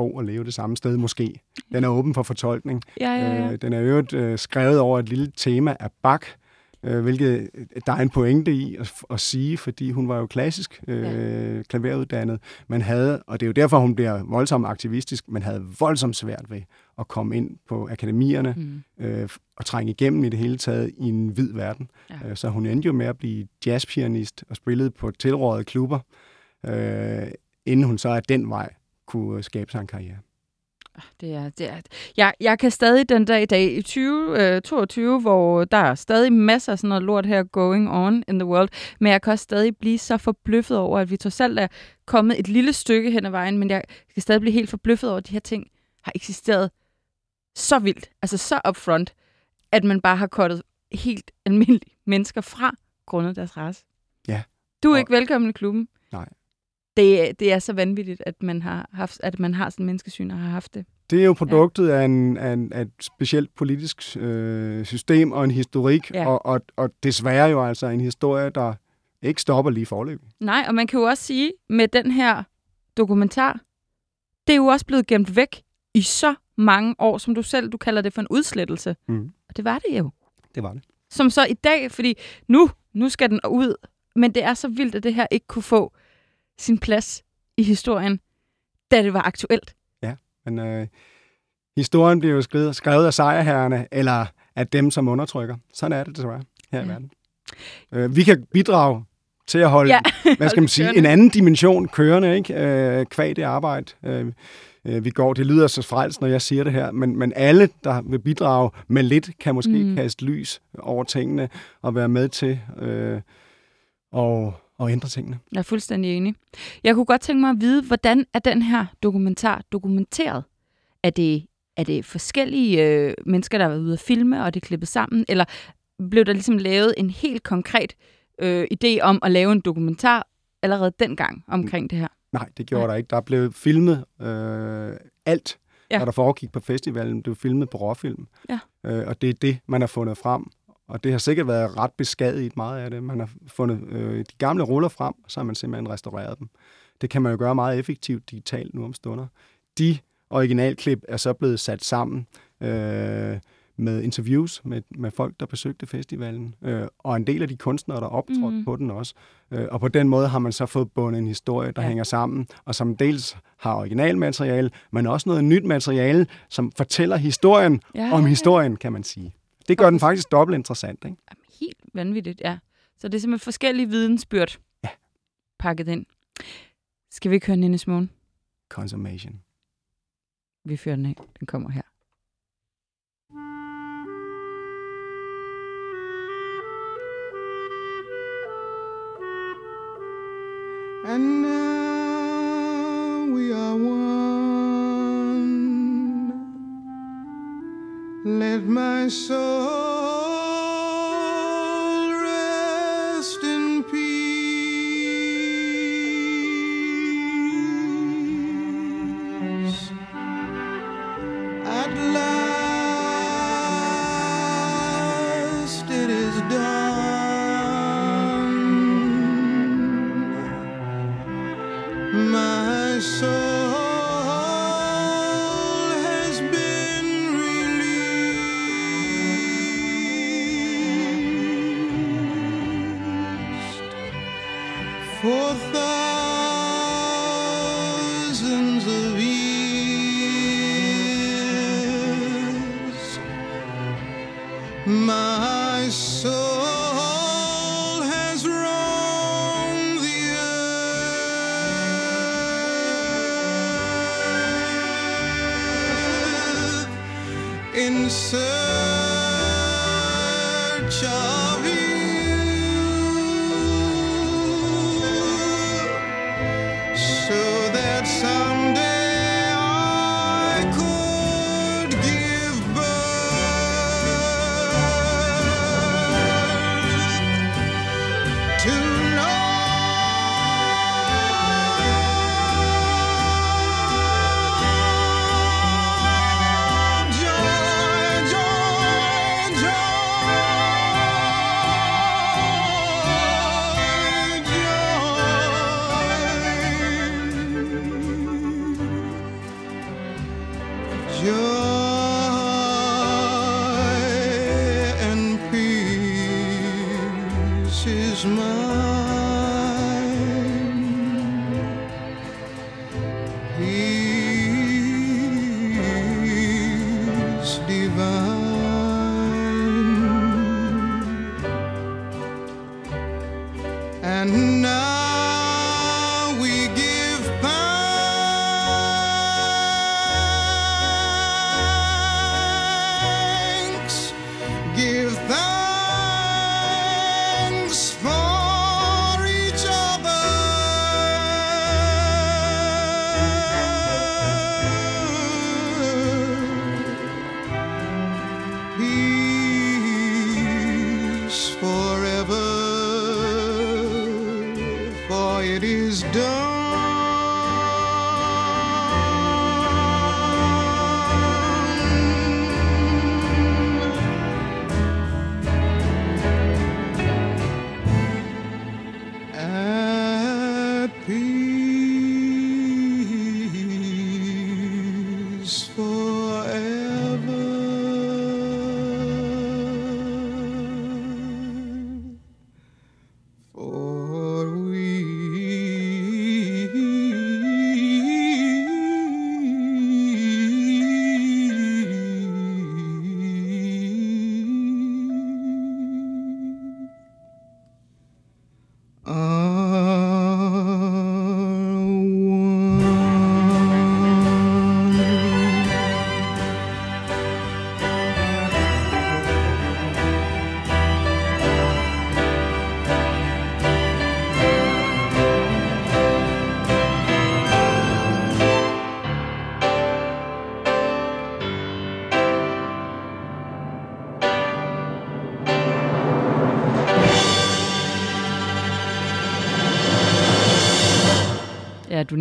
bo og leve det samme sted måske. Den er åben for fortolkning. Ja, ja, ja. Øh, den er øvrigt øh, skrevet over et lille tema af Bach, øh, hvilket der er en pointe i at, at sige, fordi hun var jo klassisk øh, klaveruddannet, men havde, og det er jo derfor, hun bliver voldsomt aktivistisk, men havde voldsomt svært ved at komme ind på akademierne Mm. øh, og trænge igennem i det hele taget i en hvid verden. Ja. Ja. Øh, så hun endte jo med at blive jazzpianist og spillede på tilrådede klubber, øh, inden hun så af den vej kunne øh, skabe sig en karriere. Det er, det er. Jeg, jeg kan stadig den dag i dag i 2022, hvor der er stadig masser af sådan noget lort her going on in the world, men jeg kan også stadig blive så forbløffet over, at vi trods alt er kommet et lille stykke hen ad vejen, men jeg kan stadig blive helt forbløffet over, at de her ting har eksisteret så vildt, altså så upfront, at man bare har kottet helt almindelige mennesker fra, grundet deres race. Ja. Du er Og- ikke velkommen i klubben. Nej. Det, det er så vanvittigt, at man har haft, at man har sådan en menneskesyn og har haft det. Det er jo produktet ja. af, en, af, en, af et specielt politisk øh, system og en historik, Ja. og, og, og desværre jo altså en historie, der ikke stopper lige forløb. Nej, og man kan jo også sige, med den her dokumentar, det er jo også blevet gemt væk i så mange år, som du selv, du kalder det for en udslettelse. Mm. Og det var det jo. Det var det. Som så i dag, fordi nu, nu skal den ud, men det er så vildt, at det her ikke kunne få sin plads i historien, da det var aktuelt. Men øh, historien bliver jo skrevet, skrevet af sejrherrerne, eller af dem, som undertrykker. Sådan er det desværre her ja. i Ja. verden. Øh, vi kan bidrage til at holde, Ja, *laughs* hvad skal man sige, kørende. en anden dimension kørende, ikke? Øh, kvad det arbejde. Øh, øh, vi går, det lyder så frelst, når jeg siger det her, men, men alle, der vil bidrage med lidt, kan måske mm. kaste lys over tingene og være med til øh, og, og ændre tingene. Jeg er fuldstændig enig. Jeg kunne godt tænke mig at vide, hvordan er den her dokumentar dokumenteret? Er det, er det forskellige øh, mennesker, der har været ude at filme, og det er klippet sammen? Eller blev der ligesom lavet en helt konkret øh, idé om at lave en dokumentar allerede dengang omkring det her? Nej, det gjorde Nej. Der ikke. Der blev filmet øh, alt, Ja. hvad der foregik på festivalen. Det blev filmet på råfilm. Ja. Øh, og det er det, man har fundet frem. Og det har sikkert været ret beskadiget meget af det. Man har fundet øh, de gamle ruller frem, og så har man simpelthen restaureret dem. Det kan man jo gøre meget effektivt digitalt nu om stunder. De originalklip er så blevet sat sammen øh, med interviews med, med folk, der besøgte festivalen, øh, og en del af de kunstnere, der optrådte mm. på den også. Øh, og på den måde har man så fået bundet en historie, der ja. hænger sammen, og som dels har originalmateriale, men også noget nyt materiale, som fortæller historien Ja, om historien, kan man sige. Det gør den faktisk dobbelt interessant, ikke? Jamen, helt vanvittigt, ja. Så det er simpelthen forskellige vidensbyrd Ja. pakket ind. Skal vi ikke høre Nina Simone? Consummation. Vi fører den af. Den kommer her. And now we are one. Let my soul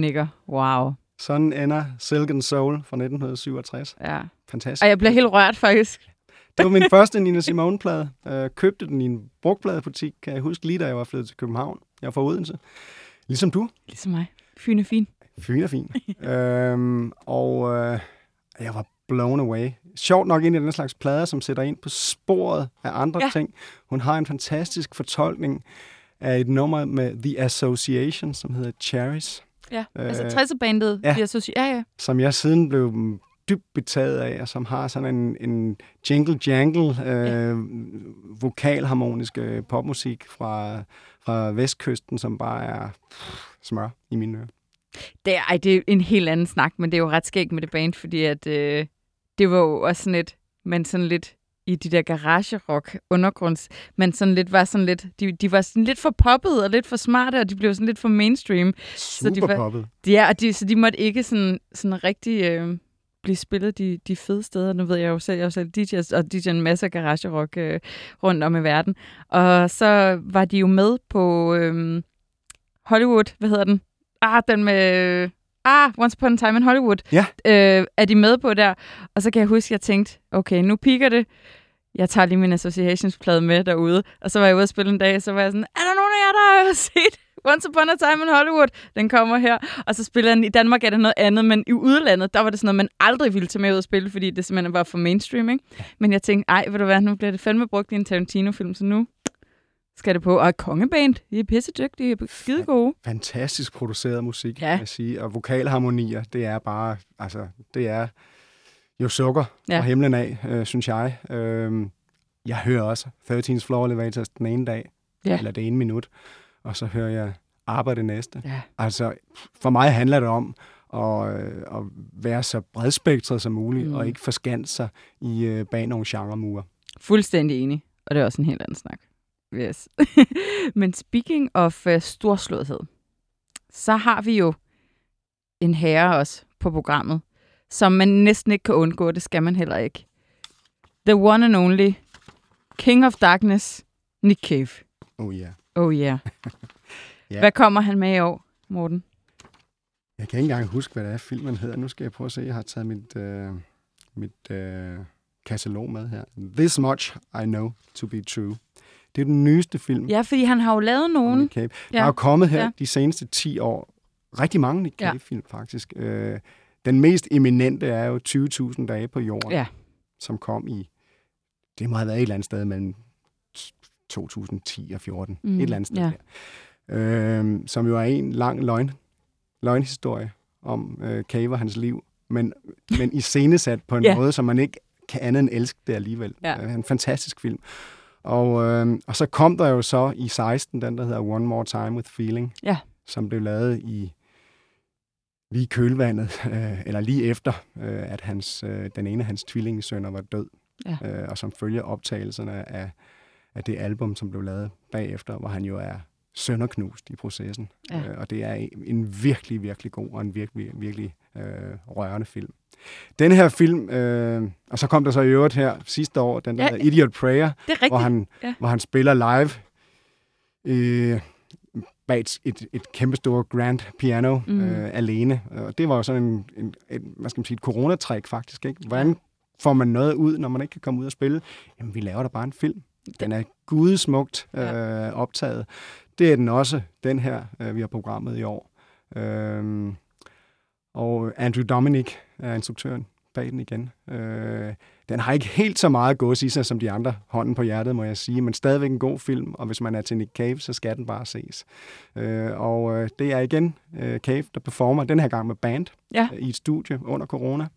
nikker. Wow. Sådan ender Silk and Soul fra 1967. Ja. Fantastisk. Og jeg bliver helt rørt, faktisk. Det var min første Nina Simone-plade. Øh, købte den i en brugtpladebutik, kan jeg huske, lige da jeg var flyttet til København. Jeg var fra Odense. Ligesom du. Ligesom mig. Fyn er fin. Fyn er fin. øhm, og øh, jeg var blown away. Sjovt nok ind i den slags plader, som sætter ind på sporet af andre ja. ting. Hun har en fantastisk fortolkning af et nummer med The Association, som hedder Cherries, Ja, Øh, altså 60'er-bandet. ja. Ja. Associ- ja, ja. som jeg siden blev dybt betaget af, og som har sådan en, en jingle-jangle øh, vokalharmonisk øh, popmusik fra, fra vestkysten, som bare er pff, smør i mine ører. Det er, ej, det er en helt anden snak, men det er jo ret skægt med det band, fordi at, øh, det var jo også sådan lidt, men sådan lidt i de der garage-rock undergrunds, men sådan lidt var sådan lidt, de, de var sådan lidt for poppet og lidt for smarte, og de blev sådan lidt for mainstream. de Super var- poppet. De er, og de, så de måtte ikke sådan, sådan rigtig øh, blive spillet de, de fede steder. Nu ved jeg jo selv, jeg er jo selv DJ, og DJ'er en masse garage-rock øh, rundt om i verden. Og så var de jo med på øh, Hollywood, hvad hedder den? Ah, den med... Ah, Once Upon a Time in Hollywood. Ja. Øh, er de med på der? Og så kan jeg huske, at jeg tænkte, okay, nu piker det. Jeg tager lige min associationsplade med derude. Og så var jeg ude at spille en dag, så var jeg sådan, er der nogen af jer, der har *laughs* set Once Upon a Time in Hollywood? Den kommer her. Og så spiller den, i Danmark er det noget andet, men i udlandet, der var det sådan noget, man aldrig ville tage med ud og spille, fordi det simpelthen var for mainstream, ikke? Men jeg tænkte, ej, ved du hvad, nu bliver det fandme brugt i en Tarantino-film, så nu skal det på. Og kongeband, de er pissedygtige, de er skide gode. Fantastisk produceret musik, ja. kan jeg sige. Og vokalharmonier, det er bare, altså, det er jo sukker Ja. fra himlen af, øh, synes jeg. Øhm, jeg hører også 13's Floor Elevators den ene dag, Ja. eller det ene minut, og så hører jeg Arbejde det næste. Ja. Altså, for mig handler det om at, øh, at være så bredspektret som muligt, Mm. og ikke forskanse sig i øh, bag nogle genremurer. Fuldstændig enig. Og det er også en helt anden snak. Yes. *laughs* Men speaking of uh, storslåethed, så har vi jo en herre også på programmet, som man næsten ikke kan undgå. Det skal man heller ikke. The one and only King of Darkness, Nick Cave. Oh ja. Yeah. Oh yeah. *laughs* Ja. Hvad kommer han med i år, Morten? Jeg kan ikke engang huske, hvad det er, filmen hedder. Nu skal jeg prøve at se. Jeg har taget mit, øh, mit øh, katalog med her. This Much I Know To Be True. Det er den nyeste film. Ja, fordi han har jo lavet nogen. Nick Cave. Ja. Der er jo kommet her Ja. ja. de seneste 10 år rigtig mange Nick Ja. Cave-film, faktisk. Øh, den mest eminente er jo 20.000 dage på jorden, Ja. som kom i, det må have været et eller andet sted mellem 2010 og 14. Mm, et eller andet sted ja. der. Øh, som jo er en lang løgn, løgnhistorie om øh, Cave og hans liv, men, men iscenesat på en *laughs* Ja. måde, som man ikke kan andet end elske det alligevel. Ja. Øh, en fantastisk film. Og, øh, og så kom der jo så i 16 den, der hedder One More Time With Feeling, Ja. som blev lavet i lige i kølvandet, *laughs* øh, eller lige efter, øh, at hans, øh, den ene af hans tvillingesønner var død, Ja. øh, og som følger optagelserne af, af det album, som blev lavet bagefter, hvor han jo er sønderknust i processen. Ja. Øh, og det er en virkelig, virkelig god og en virkelig, virkelig øh, rørende film. Den her film, øh, og så kom der så i øvrigt her sidste år, den der Ja. Idiot Prayer, er hvor han, ja. hvor han spiller live øh, bag et, et, et kæmpestort grand piano Mm. øh, alene. Og det var jo sådan en, en, et, hvad skal man sige, et coronatræk faktisk. Ikke? Hvordan får man noget ud, når man ikke kan komme ud og spille? Jamen, vi laver da bare en film. Den er gudsmukt øh, optaget. Det er den også, den her, øh, vi har programmet i år. Øhm, og Andrew Dominic er instruktøren bag den igen. Øh, den har ikke helt så meget gås i sig som de andre, hånden på hjertet, må jeg sige, men stadigvæk en god film, og hvis man er til Nick Cave, så skal den bare ses. Øh, og øh, det er igen øh, Cave, der performer, den her gang med band, Ja. øh, i et studie under corona,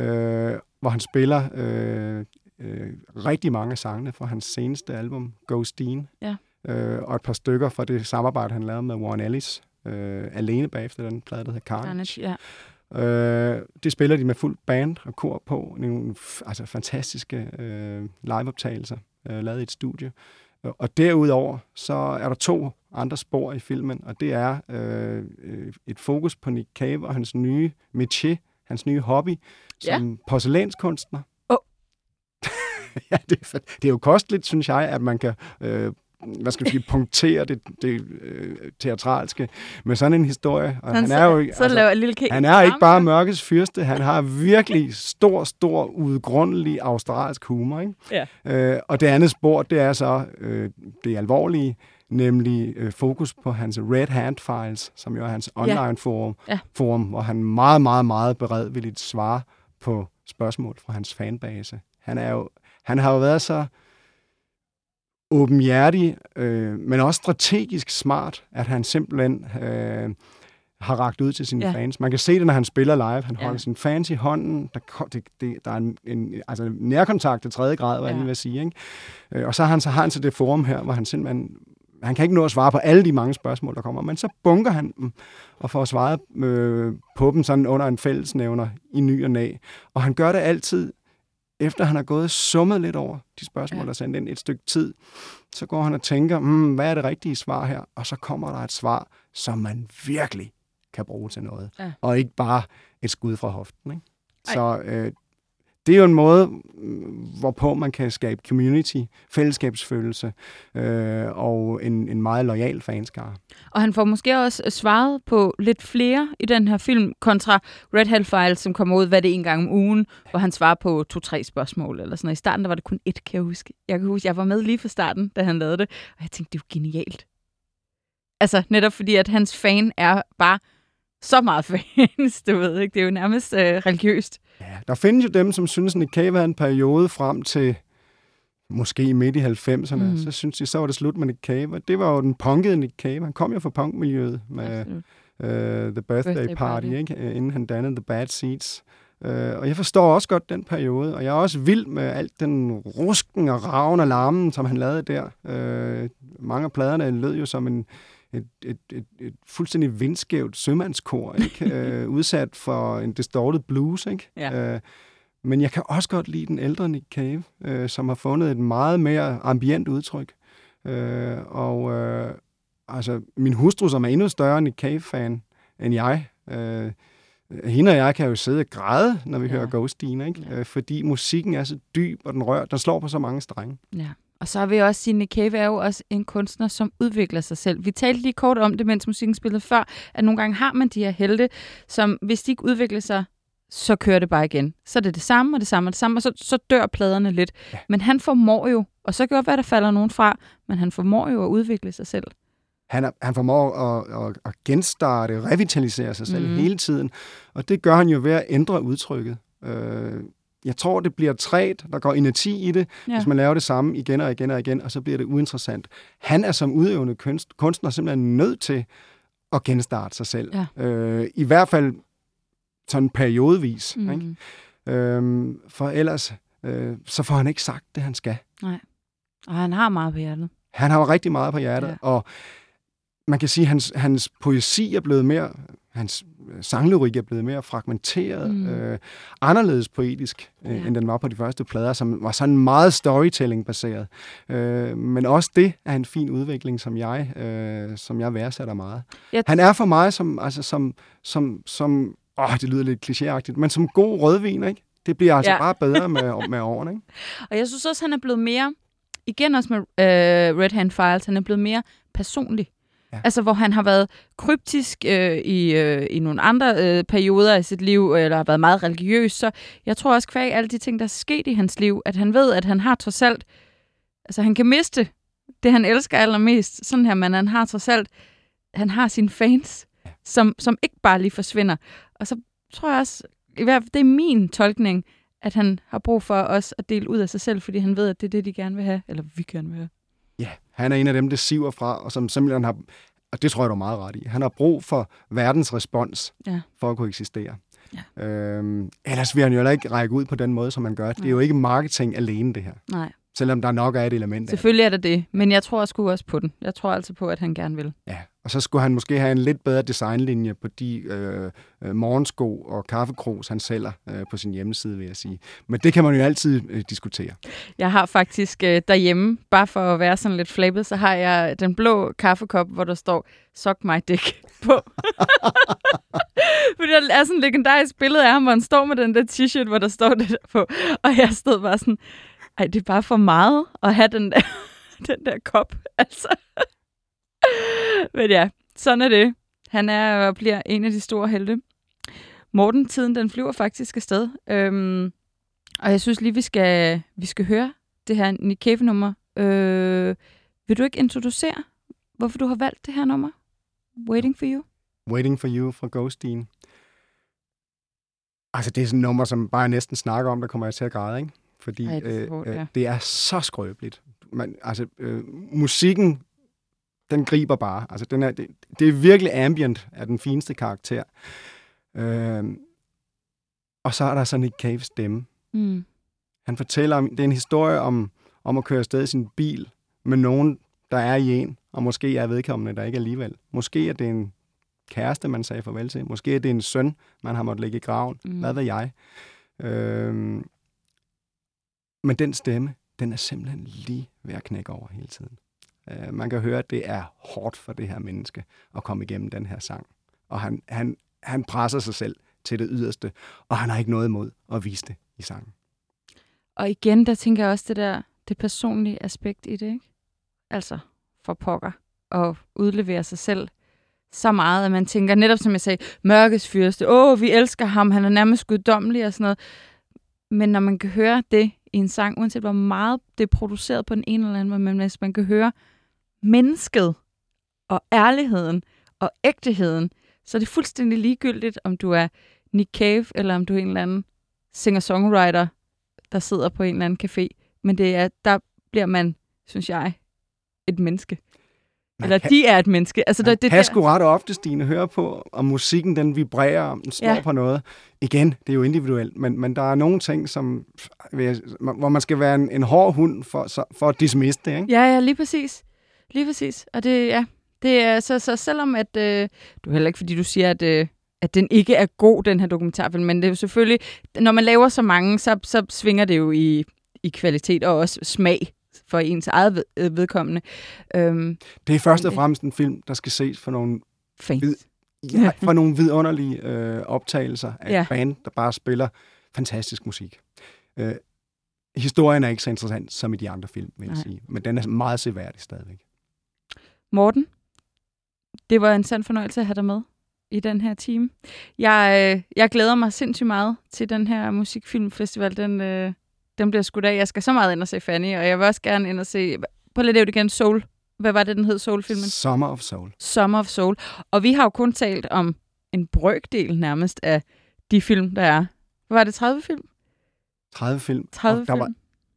øh, hvor han spiller øh, øh, rigtig mange af sangene fra hans seneste album, Ghostine, Ja. øh, og et par stykker fra det samarbejde, han lavede med Warren Ellis, øh, alene bagefter den plade, der hedder Carnage. Carnage, ja. Øh, det spiller de med fuld band og kor på. Nogle altså, fantastiske øh, liveoptagelser, øh, lavet i et studie. Og- Og derudover, så er der to andre spor i filmen, og det er øh, øh, et fokus på Nick Cave og hans nye métier, hans nye hobby, som ja. porcelænskunstner. Åh. *laughs* ja, det, er, det er jo kosteligt, synes jeg, at man kan... Øh, hvad skal man sige, punktere det, det øh, teatralske med sådan en historie. Og han, er jo, så laver en lille han er ikke bare mørkets fyrste, han har virkelig stor, stor, udgrundelig australsk humor. Ikke? Ja. Øh, og det andet spor, det er så øh, det alvorlige, nemlig øh, fokus på hans Red Hand Files, som jo er hans online forum, Ja. forum, hvor han meget, meget, meget beredvilligt svarer på spørgsmål fra hans fanbase. Han, er jo, han har jo været så åbenhjertig, øh, men også strategisk smart, at han simpelthen øh, har rakt ud til sine Ja. fans. Man kan se det, når han spiller live. Han Ja. holder sine fans i hånden. Der, det, det, der er en, en altså nærkontakt til tredje grad, hvad ja. jeg lige vil sige. Ikke? Øh, og så har, han, så har han så det forum her, hvor han simpelthen han kan ikke nå at svare på alle de mange spørgsmål, der kommer, men så bunker han dem og får svaret øh, på dem sådan under en fællesnævner i ny og næ. Og han gør det altid, efter han har gået og summet lidt over de spørgsmål, der er sendt ind et stykke tid. Så går han og tænker, hmm, hvad er det rigtige svar her? Og så kommer der et svar, som man virkelig kan bruge til noget. Ja. Og ikke bare et skud fra hoften. Ikke? Ej. Så øh, det er jo en måde, hvorpå man kan skabe community, fællesskabsfølelse øh, og en, en meget lojal fanskare. Og han får måske også øh, svaret på lidt flere i den her film, kontra Red Hell Files, som kommer ud, hvad det en gang om ugen, hvor han svarer på to-tre spørgsmål eller sådan noget. I starten der var det kun ét, kan jeg huske. Jeg kan huske, jeg var med lige fra starten, da han lavede det, og jeg tænkte, det er jo genialt. Altså, netop fordi, at hans fan er bare så meget *laughs* fans, du ved ikke. Det er jo nærmest øh, religiøst. Ja, der findes jo dem, som synes, at Nick Cave havde en periode frem til måske midt i 90'erne. Mm. Så synes de, så var det slut med Nick Cave. Og det var jo den punkede Nick Cave. Han kom jo fra punkmiljøet med uh, The Birthday, Birthday Party. Party, ikke? Inden han dannede The Bad Seeds. Uh, og jeg forstår også godt den periode, og jeg er også vild med alt den rusken og raven og larmen, som han lavede der. Uh, mange af pladerne lød jo som en, et, et, et, et fuldstændig vindskævt sømandskor, ikke? uh, *laughs* udsat for en distorted blues. Ikke? Ja. Uh, men jeg kan også godt lide den ældre Nick Cave, uh, som har fundet et meget mere ambient udtryk. Uh, og uh, altså, min hustru, som er endnu større Nick Cave-fan end jeg, uh, hende og jeg kan jo sidde og græde, når vi Ja. hører Ghostine, ikke? Ja. Ja. fordi musikken er så dyb, og den rører, den slår på så mange strenge. Ja. Og så vil jeg også sige, at Nick Cave er jo også en kunstner, som udvikler sig selv. Vi talte lige kort om det, mens musikken spillede før, at nogle gange har man de her helte, som hvis de ikke udvikler sig, så kører det bare igen. Så er det det samme og det samme og det samme, og så, så dør pladerne lidt. Ja. Men han formår jo, og så kan godt være, der falder nogen fra, men han formår jo at udvikle sig selv. Han, han formår at, at, at genstarte, revitalisere sig selv mm. hele tiden, og det gør han jo ved at ændre udtrykket. Øh, jeg tror, det bliver træt, der går inerti i det, Ja. hvis man laver det samme igen og igen og igen, og så bliver det uinteressant. Han er som udøvende kunst, kunstner simpelthen nødt til at genstarte sig selv. Ja. Øh, I hvert fald sådan periodevis. Mm. Ikke? Øhm, for ellers, øh, så får han ikke sagt det, han skal. Og han har meget på hjertet. Han har rigtig meget på hjertet, ja. og man kan sige, at hans, hans poesi er blevet mere, hans øh, sanglyrik er blevet mere fragmenteret, Mm. øh, anderledes poetisk, øh, Ja. end den var på de første plader, som var sådan meget storytelling-baseret. Øh, men også det er en fin udvikling, som jeg, øh, som jeg værdsætter meget. Jeg Han er for mig som, altså som, som, som åh, det lyder lidt klichéagtigt, men som god rødvin, ikke? Det bliver altså ja. bare bedre med, *laughs* med årene, ikke? *laughs* Og jeg synes også, han er blevet mere, igen også med øh, Red Hand Files, han er blevet mere personlig. Ja. Altså, hvor han har været kryptisk øh, i, øh, i nogle andre øh, perioder af sit liv, eller har været meget religiøs, så jeg tror også, kvæg alle de ting, der er sket i hans liv, at han ved, at han har trods alt, altså han kan miste det, han elsker allermest, sådan her, men han har trods alt, han har sine fans, Ja. som, som ikke bare lige forsvinder. Og så tror jeg også, i hvert fald, det er min tolkning, at han har brug for os at dele ud af sig selv, fordi han ved, at det er det, de gerne vil have, eller vi gerne vil have. Ja, han er en af dem, det siver fra, og som simpelthen har, og det tror jeg, du er meget ret i, han har brug for verdens respons Ja. for at kunne eksistere. Ja. Øhm, ellers vil han jo heller ikke række ud på den måde, som han gør. Det er jo ikke marketing alene, det her. Nej, Selvom der nok er et element selvfølgelig er det det, men jeg tror sgu også på den. Jeg tror altså på, at han gerne vil. Ja, og så skulle han måske have en lidt bedre designlinje på de øh, øh, morgensko og kaffekros, han sælger øh, på sin hjemmeside, vil jeg sige. Men det kan man jo altid øh, diskutere. Jeg har faktisk øh, derhjemme, bare for at være sådan lidt flabet, så har jeg den blå kaffekop, hvor der står Suck my dick *laughs* på. *laughs* Fordi der er sådan et legendarisk billede af ham, hvor han står med den der t-shirt, hvor der står det der på. Og jeg stod bare sådan, ej, det er bare for meget at have den der, *laughs* den der kop. Altså. Men ja, sådan er det. Han er og bliver en af de store helte. Morten, tiden den flyver faktisk afsted. Øhm, og jeg synes lige, vi skal, vi skal høre det her Nick Cave-nummer. Øh, vil du ikke introducere, hvorfor du har valgt det her nummer? Waiting for you? Waiting for You fra Ghosteen. Altså, det er sådan et nummer, som bare næsten snakker om, der kommer jeg til at græde, ikke? Fordi Ej, det er øh, hårdt, øh, ja. det er så skrøbeligt. Man, altså, øh, musikken, den griber bare. Altså, den er, det, det er virkelig ambient af den fineste karakter. Øh, og så er der sådan et Caves stemme. Mm. Han fortæller om, det er en historie om, om at køre afsted i sin bil med nogen, der er i en, og måske er vedkommende der ikke alligevel. Måske er det en kæreste, man sagde farvel til. Måske er det en søn, man har måttet lægge i graven. Mm. Hvad ved jeg? Øhm, men den stemme, den er simpelthen lige ved at knække over hele tiden. Øh, man kan høre, at det er hårdt for det her menneske at komme igennem den her sang. Og han, han, han presser sig selv til det yderste, og han har ikke noget imod at vise det i sangen. Og igen, der tænker jeg også det der, det personlige aspekt i det, ikke? Altså, for pokker. Og udlevere sig selv så meget, at man tænker, netop som jeg sagde, mørkets fyrste, åh, vi elsker ham, han er nærmest guddommelig og sådan noget. Men når man kan høre det i en sang, uanset hvor meget det er produceret på den ene eller anden måde, men hvis man kan høre mennesket og ærligheden og ægteheden, så er det fuldstændig ligegyldigt, om du er Nick Cave, eller om du er en eller anden singer-songwriter, der sidder på en eller anden café. Men det er, der bliver man, synes jeg, et menneske. Man Eller kan, de er et menneske. Altså, man det, det, kan der, sgu ret ofte, Stine, høre på, om musikken den vibrerer, om den slår Ja. på noget. Igen, det er jo individuelt, men, men der er nogle ting, som, hvor man skal være en, en hård hund for, så, for at dismiss det, ikke? Ja, ja, lige præcis. Lige præcis. Og det, ja, det er så, så selvom at, øh, du er heller ikke, fordi du siger, at, øh, at den ikke er god, den her dokumentarfilm, men det er jo selvfølgelig, når man laver så mange, så, så svinger det jo i, i kvalitet og også smag for ens eget ved, øh, vedkommende. Øhm, Det er først og det- fremmest en film, der skal ses for nogle, fans. Vid- ja, for nogle vidunderlige øh, optagelser af Ja. ja. band, der bare spiller fantastisk musik. Øh, historien er ikke så interessant som i de andre film, vil jeg Nej. sige. Men den er meget seværdig stadigvæk. Morten, det var en sand fornøjelse at have dig med i den her time. Jeg, øh, jeg glæder mig sindssygt meget til den her musikfilmfestival. Den, øh, den bliver skudt af. Jeg skal så meget ind og se Fanny, og jeg vil også gerne ind og se... På lidt igen, Soul. Hvad var det, den hed, Soul-filmen? Summer of Soul. Summer of Soul. Og vi har jo kun talt om en brøkdel nærmest af de film, der er. Hvad var det, 30 film? 30 film. 30 og der film? var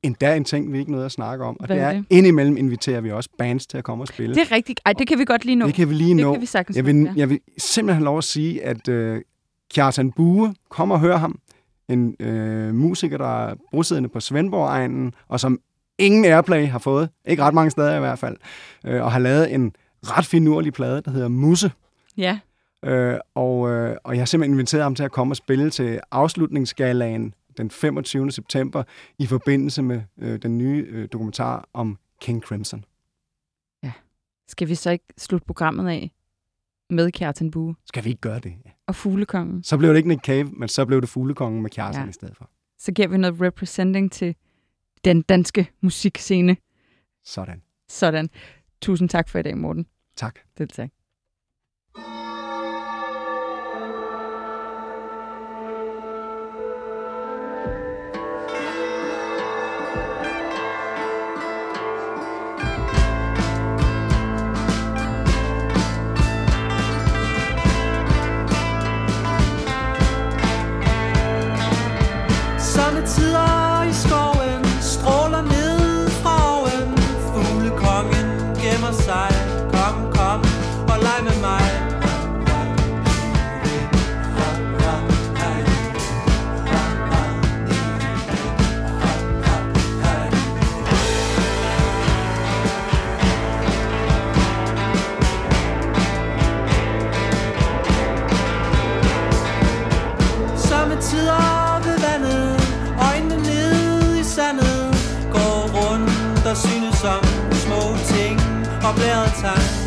endda en ting, vi ikke nåede at snakke om, og Hvad det er det? indimellem inviterer vi også bands til at komme og spille. Det er rigtigt. Ej, det kan vi godt lige nå. det kan vi lige det nå. kan vi sagtens Jeg vil, jeg vil simpelthen have lov at sige, at øh, Kjartan Bue, kom og hør ham. En øh, musiker, der er bosiddende på Svendborg-egnen, og som ingen airplay har fået. Ikke ret mange steder i hvert fald. Øh, og har lavet en ret finurlig plade, der hedder Musse. Ja. Øh, og, øh, og jeg har simpelthen inviteret ham til at komme og spille til afslutningsgalaen den 25. september i forbindelse med øh, den nye øh, dokumentar om King Crimson. Skal vi så ikke slutte programmet af med Kjartan Bue Skal vi ikke gøre det? Ja. og Fuglekongen? Så blev det ikke Nick Cave, men så blev det Fuglekongen med Kjartan Ja. ja. i stedet for. Så giver vi noget representing til den danske musikscene. Sådan. Sådan. Tusind tak for i dag, Morten. Tak. Det tak. Ting Og blæret